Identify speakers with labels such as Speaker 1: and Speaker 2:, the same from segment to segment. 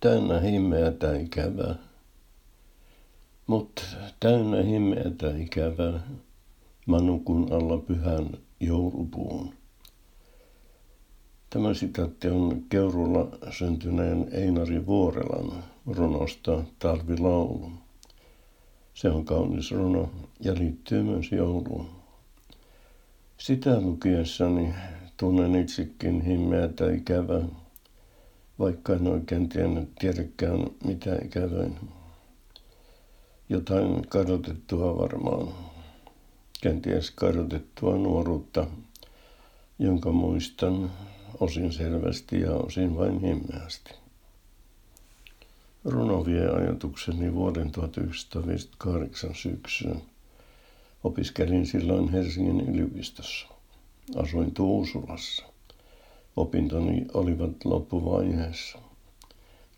Speaker 1: täynnä himmeätä ikävää. Mut täynnä himmeätä ikävää, mä nukun alla pyhän joulupuun. Tämä sitaatti on Keurulla syntyneen Einari Vuorelan runosta Talvilaulu. Se on kaunis runo ja liittyy myös jouluun. Sitä lukiessani tunnen itsekin himmeätä ikävää, vaikka en oikein tiedä, tiedäkään mitä ikävöin. Jotain kadotettua varmaan, kenties kadotettua nuoruutta, jonka muistan osin selvästi ja osin vain himmeästi. Runo vie ajatukseni vuoden 1958 syksyyn. Opiskelin silloin Helsingin yliopistossa. Asuin Tuusulassa. Opintoni olivat loppuvaiheessa.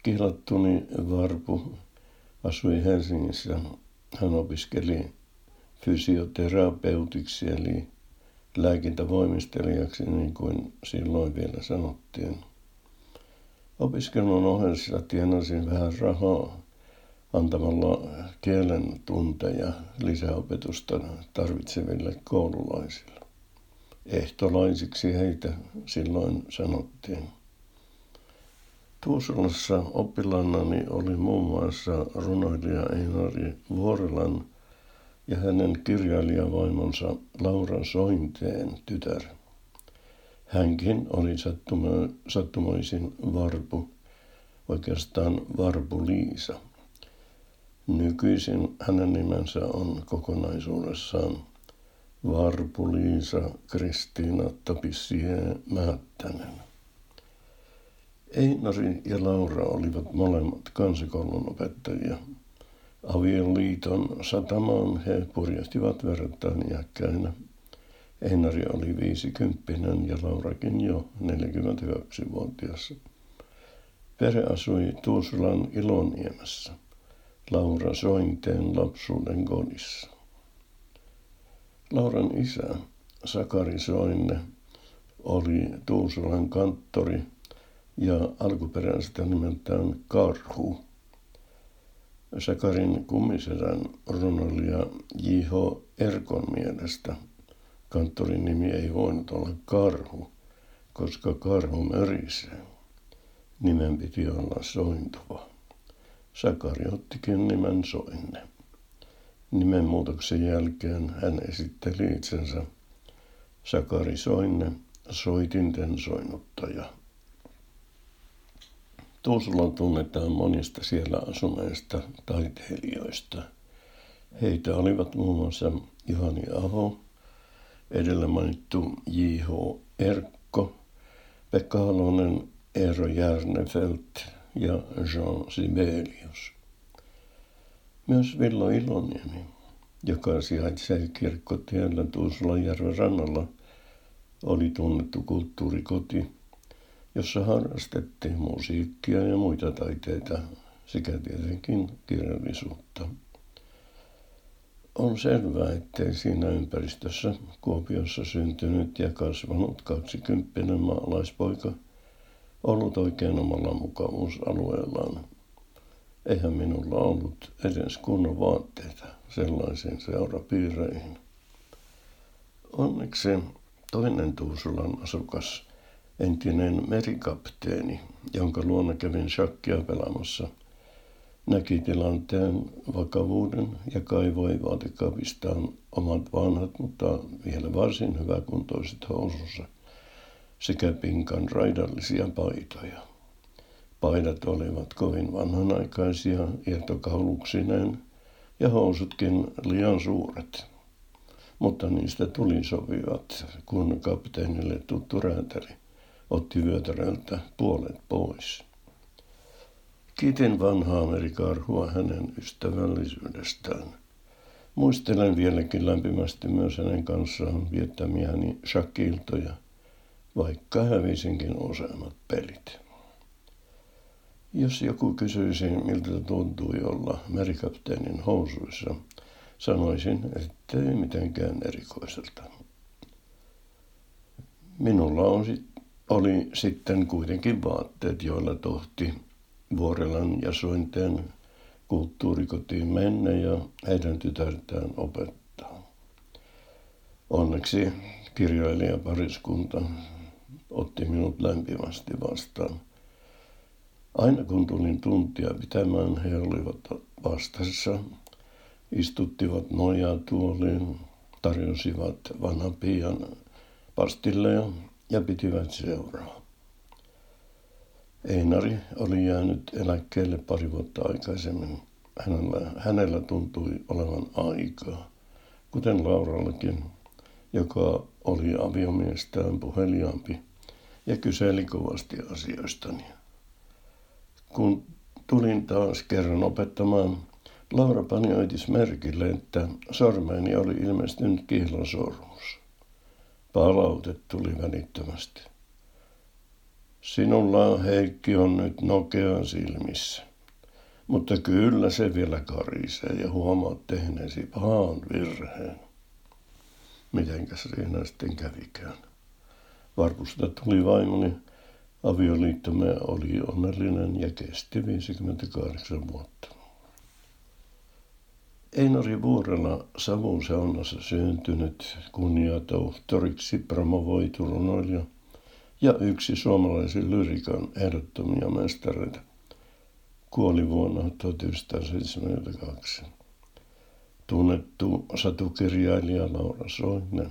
Speaker 1: Kihlattuni Varpu asui Helsingissä. Hän opiskeli fysioterapeutiksi eli lääkintävoimistelijaksi, niin kuin silloin vielä sanottiin. Opiskelun ohessa tienasin vähän rahaa antamalla kielen tunteja lisäopetusta tarvitseville koululaisille. Ehtolaisiksi heitä silloin sanottiin. Tuusulassa oppilannani oli muun muassa runoilija Einari Vuorelan ja hänen kirjailijavaimonsa Laura Sointeen tytär. Hänkin oli sattuma, sattumoisin Varpu, oikeastaan Varpu Liisa. Nykyisin hänen nimensä on kokonaisuudessaan Varpu Liisa Kristiina Tapissie Määttänen. Einari ja Laura olivat molemmat kansakoulun opettajia – Avioliiton satamaan he purjehtivat verrattain iäkkäinä. Einari oli viisikymppinen ja Laurakin jo 41-vuotias. Pere asui Tuusulan Iloniemessä, Laura Sointeen lapsuuden kodissa. Lauran isä, Sakari Soinne, oli Tuusulan kanttori ja alkuperäisestä nimeltään Karhu – Sakarin kummisedän runoilija J.H. Erkon mielestä kanttorin nimi ei voinut olla Karhu, koska karhu mörisee. Nimen piti olla Sointuva. Sakari ottikin nimen Soinne. Nimenmuutoksen jälkeen hän esitteli itsensä Sakari Soinne, soitinten soinnuttaja. Tuusula tunnetaan monista siellä asuneista taiteilijoista. Heitä olivat muun muassa Juhani Aho, edellä mainittu J.H. Erkko, Pekka Halonen, Eero Järnefelt ja Jean Sibelius. Myös Villo Iloniemi, joka sijaitsee kirkkotiellä Tuusulanjärven rannalla, oli tunnettu kulttuurikoti – jossa harrastettiin musiikkia ja muita taiteita sekä tietenkin kirjallisuutta. On selvää, ettei siinä ympäristössä Kuopiossa syntynyt ja kasvanut kaksikymppinen maalaispoika ollut oikein omalla mukavuusalueellaan. Eihän minulla ollut edes kunnon vaatteita sellaisiin seurapiireihin. Onneksi toinen Tuusulan asukas – entinen merikapteeni, jonka luona kävin shakkia pelaamassa, näki tilanteen vakavuuden ja kaivoi vaatekapistaan omat vanhat, mutta vielä varsin hyväkuntoiset housunsa sekä pinkan raidallisia paitoja. Paidat olivat kovin vanhanaikaisia irtokauluksineen ja housutkin liian suuret. Mutta niistä tuli sopivat, kun kapteenille tuttu räätäli otti vyötäröltä puolet pois. Kiitin vanhaa merikarhua hänen ystävällisyydestään. Muistelen vieläkin lämpimästi myös hänen kanssaan viettämiäni shakiltoja, vaikka hävisinkin useammat pelit. Jos joku kysyisi, miltä tuntui olla merikapteenin housuissa, sanoisin, ettei mitenkään erikoiselta. Minulla on sit oli sitten kuitenkin vaatteet, joilla tohti Vuorelan ja Sointeen kulttuurikotiin mennä ja heidän tytärtään opettaa. Onneksi kirjailijapariskunta otti minut lämpimästi vastaan. Aina kun tulin tuntia pitämään, he olivat vastassa, istuttivat nojaa tuoliin, tarjosivat vanhan pian pastilleja ja pitivät seuraa. Einari oli jäänyt eläkkeelle pari vuotta aikaisemmin. Hänellä, hänellä tuntui olevan aikaa, kuten Laurallakin, joka oli aviomiestään puheliaampi ja kyseli kovasti asioistani. Kun tulin taas kerran opettamaan, Laura pani oitis merkille, että sormeeni oli ilmestynyt kihlasormus. Palaute tuli välittömästi. Sinulla Heikki on nyt nokean silmissä. Mutta kyllä se vielä karisee ja huomaat tehneesi pahan virheen. Mitenkäs siinä sitten kävikään? Varpusta tuli vaimoni. Avioliittomme oli onnellinen ja kesti 58 vuotta. Einari Vuorela Savun saunassa syntynyt kunniatohtoriksi promovoitu runoilija ja yksi suomalaisen lyrikan ehdottomia mestareita. Kuoli vuonna 1972. Tunnettu satukirjailija Laura Soinen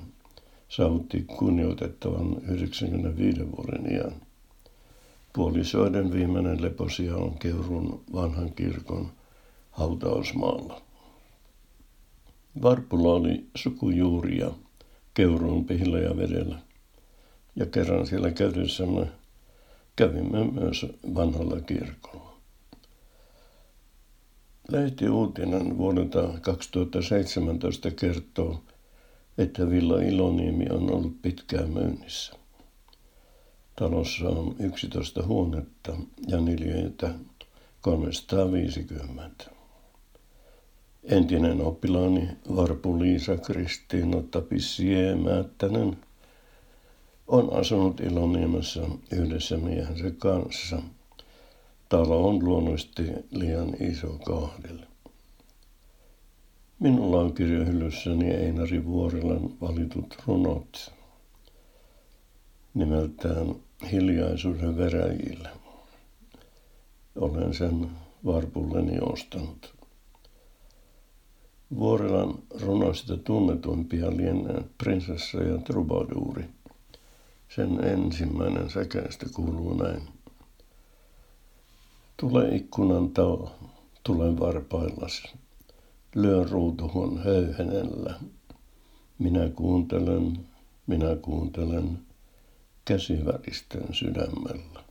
Speaker 1: saavutti kunnioitettavan 95 vuoden iän. Puolisoiden viimeinen leposia on Keurun vanhan kirkon hautausmaalla. Varpulla oli sukujuuria Keuruun pihillä ja vedellä. Ja kerran siellä käydessämme kävimme myös vanhalla kirkolla. Lehti uutinen vuodelta 2017 kertoo, että Villa Iloniemi on ollut pitkään myynnissä. Talossa on 11 huonetta ja neliöitä 350. Entinen oppilaani Varpu Liisa Kristiina Tapissie Määttänen on asunut Iloniemessä yhdessä miehensä kanssa. Talo on luonnollisesti liian iso kahdelle. Minulla on kirjahyllyssäni Einari Vuorilan valitut runot nimeltään Hiljaisuuden veräjille. Olen sen varpulleni ostanut. Vuorilan runoista tunnetuimpia lienee prinsessa ja trubaduuri. Sen ensimmäinen säkeistä kuuluu näin. Tule ikkunan tao, tulen varpaillasi. Lyön ruutuhon höyhenellä. Minä kuuntelen, minä kuuntelen käsiväristen sydämellä.